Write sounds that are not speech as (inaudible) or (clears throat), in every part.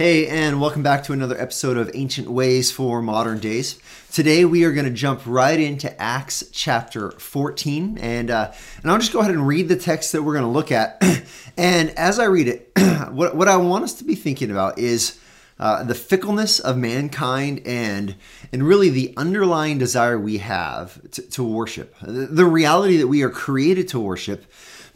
Hey, and welcome back to another episode of Ancient Ways for Modern Days. Today we are going to jump right into Acts chapter 14, and uh, and I'll just go ahead and read the text that we're going to look at. (clears throat) and as I read it, (clears throat) what what I want us to be thinking about is uh, the fickleness of mankind and and really the underlying desire we have to, to worship, the, the reality that we are created to worship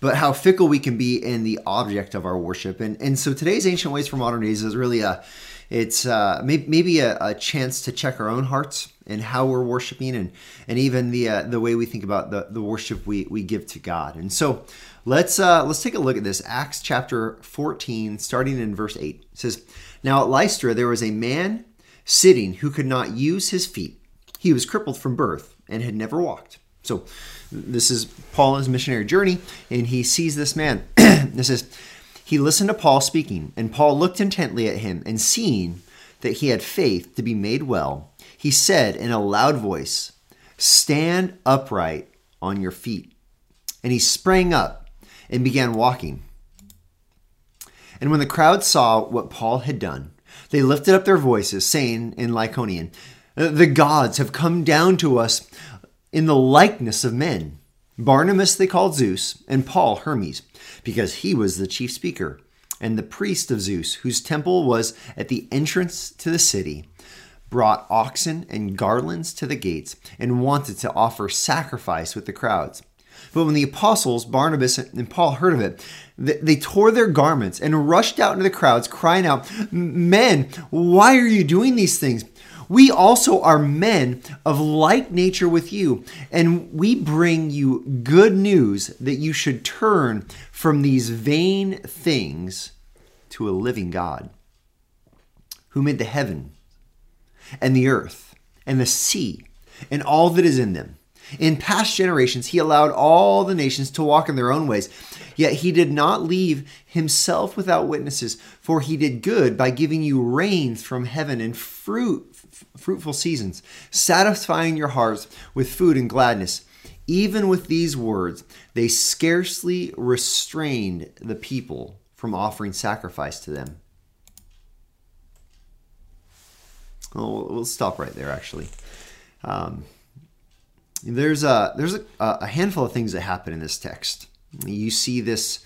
but how fickle we can be in the object of our worship. And and so today's ancient ways for modern days is really a it's uh, maybe, a, a, chance to check our own hearts and how we're worshiping and and even the uh, the way we think about the, the worship we, we give to God. And so let's uh, let's take a look at this Acts chapter 14 starting in verse 8. It says, "Now at Lystra there was a man sitting who could not use his feet. He was crippled from birth and had never walked." So this is Paul's missionary journey, and he sees this man. (clears throat) this is he listened to Paul speaking, and Paul looked intently at him, and seeing that he had faith to be made well, he said in a loud voice, Stand upright on your feet. And he sprang up and began walking. And when the crowd saw what Paul had done, they lifted up their voices, saying in Lycaonian, The gods have come down to us in the likeness of men. Barnabas they called Zeus, and Paul Hermes, because he was the chief speaker, and the priest of Zeus, whose temple was at the entrance to the city, brought oxen and garlands to the gates, and wanted to offer sacrifice with the crowds. But when the apostles, Barnabas and Paul, heard of it, they tore their garments and rushed out into the crowds, crying out, Men, why are you doing these things? We also are men of like nature with you, and we bring you good news that you should turn from these vain things to a living God who made the heaven and the earth and the sea and all that is in them. In past generations, he allowed all the nations to walk in their own ways. Yet he did not leave himself without witnesses, for he did good by giving you rains from heaven and fruit fruitful seasons, satisfying your hearts with food and gladness. Even with these words, they scarcely restrained the people from offering sacrifice to them. Well, we'll stop right there, actually. Um, there's a there's a, a, handful of things that happen in this text. You see this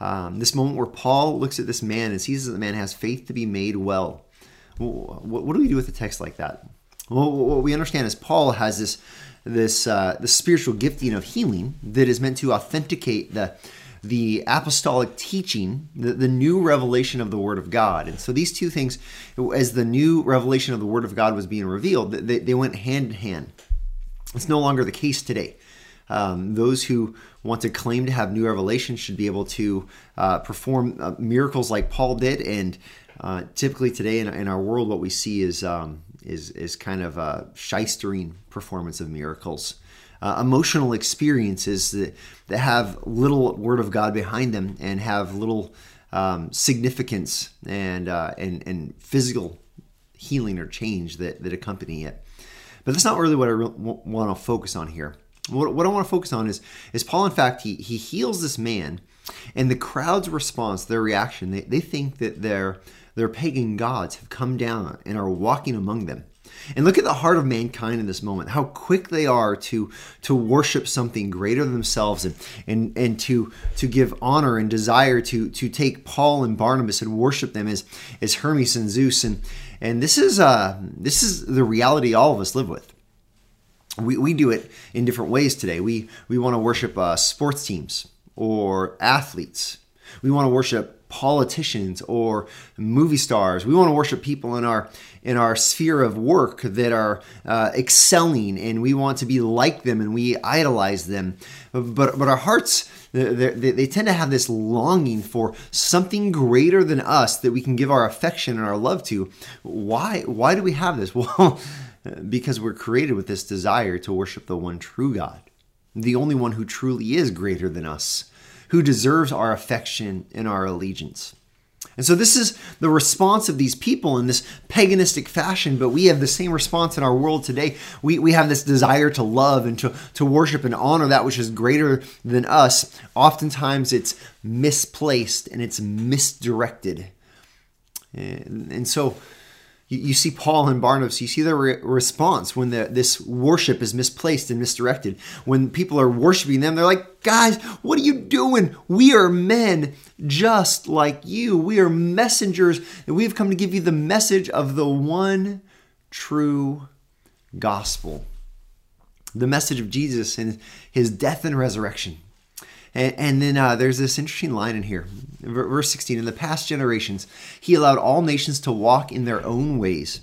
um, this moment where Paul looks at this man and sees that the man has faith to be made well. What, what do we do with a text like that? Well, what we understand is Paul has this this uh, the spiritual gifting of healing that is meant to authenticate the the apostolic teaching, the, the new revelation of the Word of God. And so these two things, as the new revelation of the Word of God was being revealed, they, they went hand in hand. It's no longer the case today. Um, those who want to claim to have new revelation should be able to uh, perform uh, miracles like Paul did, and uh, typically today in, in, our world, what we see is um, is is kind of a shystering performance of miracles. Uh, emotional experiences that, that have little word of God behind them and have little um, significance and, uh, and and physical healing or change that, that accompany it. But that's not really what I re- want to focus on here. What, what I want to focus on is is Paul. In fact, he he heals this man, and the crowd's response, their reaction, they, they think that they're their pagan gods have come down and are walking among them. And look at the heart of mankind in this moment, how quick they are to, to worship something greater than themselves and, and, and to, to give honor and desire to, to take Paul and Barnabas and worship them as, as Hermes and Zeus. And, and this, is, uh, this is the reality all of us live with. We, we do it in different ways today. We, we want to worship uh, sports teams or athletes. We want to worship politicians or movie stars. We want to worship people in our in our sphere of work that are uh, excelling, and we want to be like them, and we idolize them. But but our hearts they, tend to have this longing for something greater than us that we can give our affection and our love to. Why why do we have this? (laughs) Well, because we're created with this desire to worship the one true God, the only one who truly is greater than us who deserves our affection and our allegiance. And so this is the response of these people in this paganistic fashion, but we have the same response in our world today. We, we have this desire to love and to, to worship and honor that which is greater than us. Oftentimes it's misplaced and it's misdirected. And, and so you, you, see Paul and Barnabas, you see their re- response when the, this worship is misplaced and misdirected. When people are worshiping them, they're like, guys, what are you doing? We are men just like you. We are messengers, and we have come to give you the message of the one true gospel. The message of Jesus and his death and resurrection. And, and then uh, there's this interesting line in here, verse 16. In the past generations, he allowed all nations to walk in their own ways.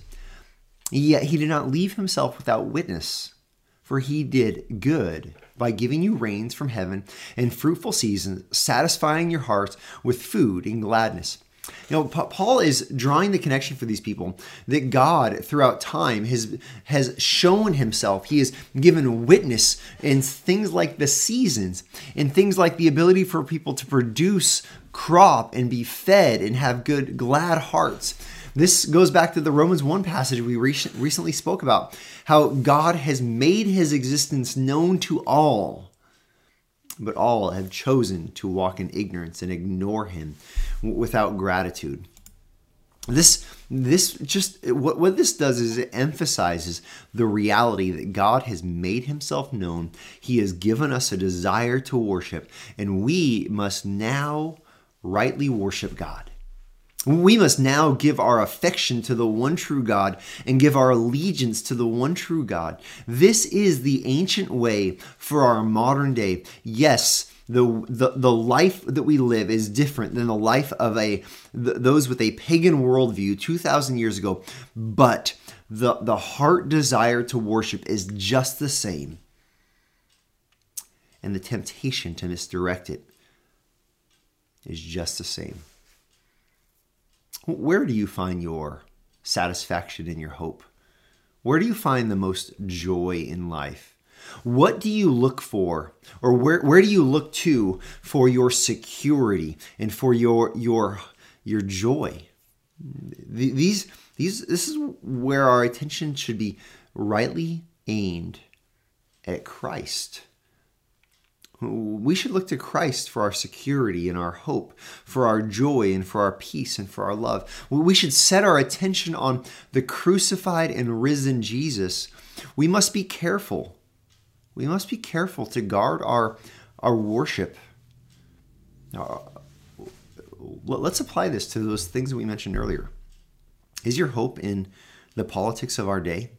Yet he did not leave himself without witness, for he did good by giving you rains from heaven and fruitful seasons, satisfying your hearts with food and gladness. You know, Paul is drawing the connection for these people that God, throughout time, has has shown Himself. He has given witness in things like the seasons, in things like the ability for people to produce crop and be fed and have good, glad hearts. This goes back to the Romans 1 passage we recently spoke about, how God has made His existence known to all but all have chosen to walk in ignorance and ignore him without gratitude. This this just what, what this does is it emphasizes the reality that God has made himself known. He has given us a desire to worship, and we must now rightly worship God. We must now give our affection to the one true God and give our allegiance to the one true God. This is the ancient way for our modern day. Yes, the, the, the life that we live is different than the life of a th- those with a pagan worldview 2,000 years ago, but the, the heart desire to worship is just the same. And the temptation to misdirect it is just the same. Where do you find your satisfaction and your hope? Where do you find the most joy in life? What do you look for, or where, where do you look to for your security and for your your your joy? These these this is where our attention should be rightly aimed at Christ we should look to Christ for our security and our hope, for our joy and for our peace and for our love. We should set our attention on the crucified and risen Jesus. We must be careful. We must be careful to guard our, our worship. Now, let's apply this to those things that we mentioned earlier. Is your hope in the politics of our day?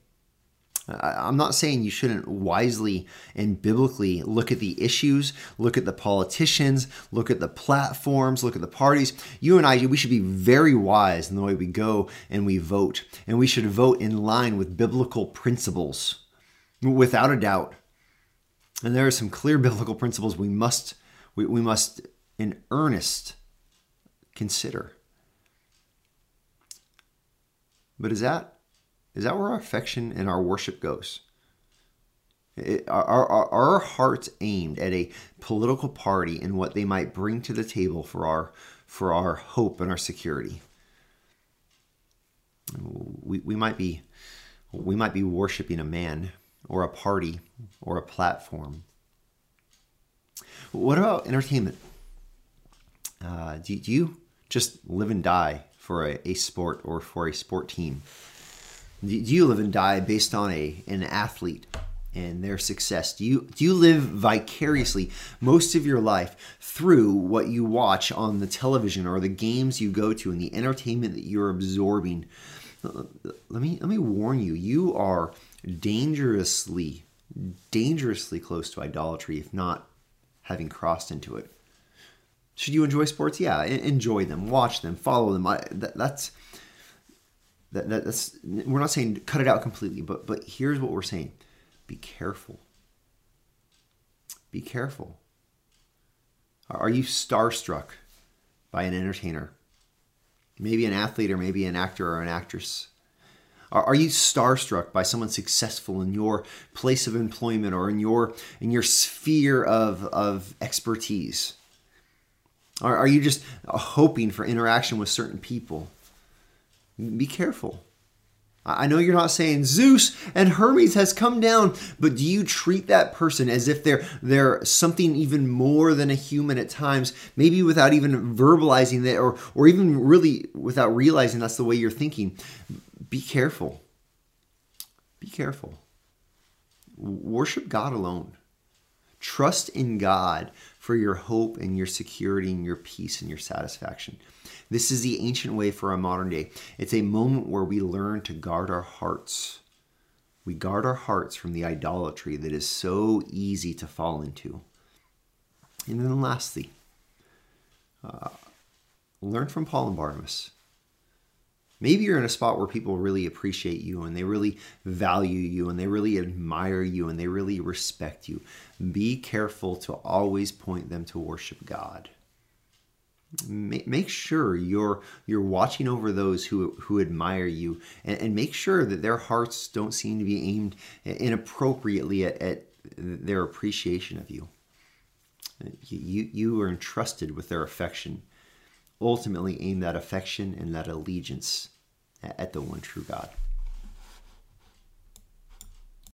I'm not saying you shouldn't wisely and biblically look at the issues, look at the politicians, look at the platforms, look at the parties. You and I, we should be very wise in the way we go and we vote. And we should vote in line with biblical principles, without a doubt. And there are some clear (laughs) biblical principles we must, we, we must in earnest consider. But is that is that where our affection and our worship goes? It, are, are, are our hearts aimed at a political party and what they might bring to the table for our for our hope and our security? We, we might be we might be worshiping a man or a party or a platform. What about entertainment? Uh, do, do you just live and die for a, a sport or for a sport team? Do you live and die based on a an athlete and their success? Do you do you live vicariously most of your life through what you watch on the television or the games you go to and the entertainment that you're absorbing? Let me let me warn you, you are dangerously dangerously close to idolatry if not having crossed into it. Should you enjoy sports? Yeah, enjoy them, watch them, follow them. I, that, that's that, that, that's we're not saying cut it out completely, but but here's what we're saying: be careful. Be careful. Are you starstruck by an entertainer? Maybe an athlete, or maybe an actor or an actress. Are, you starstruck by someone successful in your place of employment or in your in your sphere of of expertise? Are, are you just hoping for interaction with certain people? Be careful. I know you're not saying Zeus and Hermes has come down, but do you treat that person as if they're they're something even more than a human at times, maybe without even verbalizing that or or even really without realizing that's the way you're thinking? Be careful. Be careful. Worship God alone. Trust in God for your hope and your security and your peace and your satisfaction. This is the ancient way for our modern day. It's a moment where we learn to guard our hearts. We guard our hearts from the idolatry that is so easy to fall into. And then lastly, uh, learn from Paul and Barnabas. Maybe you're in a spot where people really appreciate you and they really value you and they really admire you and they really respect you. Be careful to always point them to worship God. Make sure you're you're watching over those who who admire you, and, and make sure that their hearts don't seem to be aimed inappropriately at, at their appreciation of you. You you are entrusted with their affection. Ultimately, aim that affection and that allegiance at the one true God.